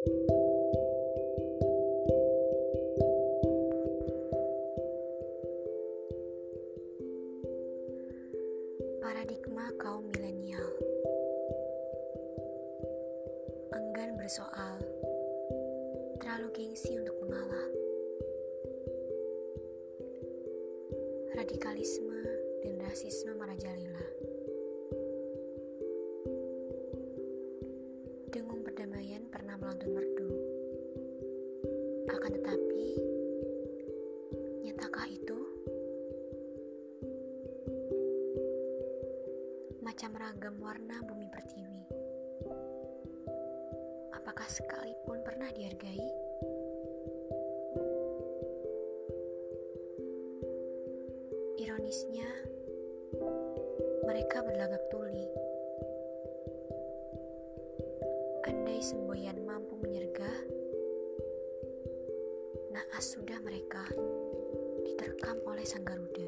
Paradigma kaum milenial enggan bersoal, terlalu gengsi untuk mengalah. Radikalisme dan rasisme merajalela. Melantun merdu. Akan tetapi, nyatakah itu? Macam ragam warna bumi pertiwi. Apakah sekalipun pernah dihargai? Ironisnya, mereka berlagak tuli. Andai semboyan menyergah, naas sudah mereka diterkam oleh sang Garuda.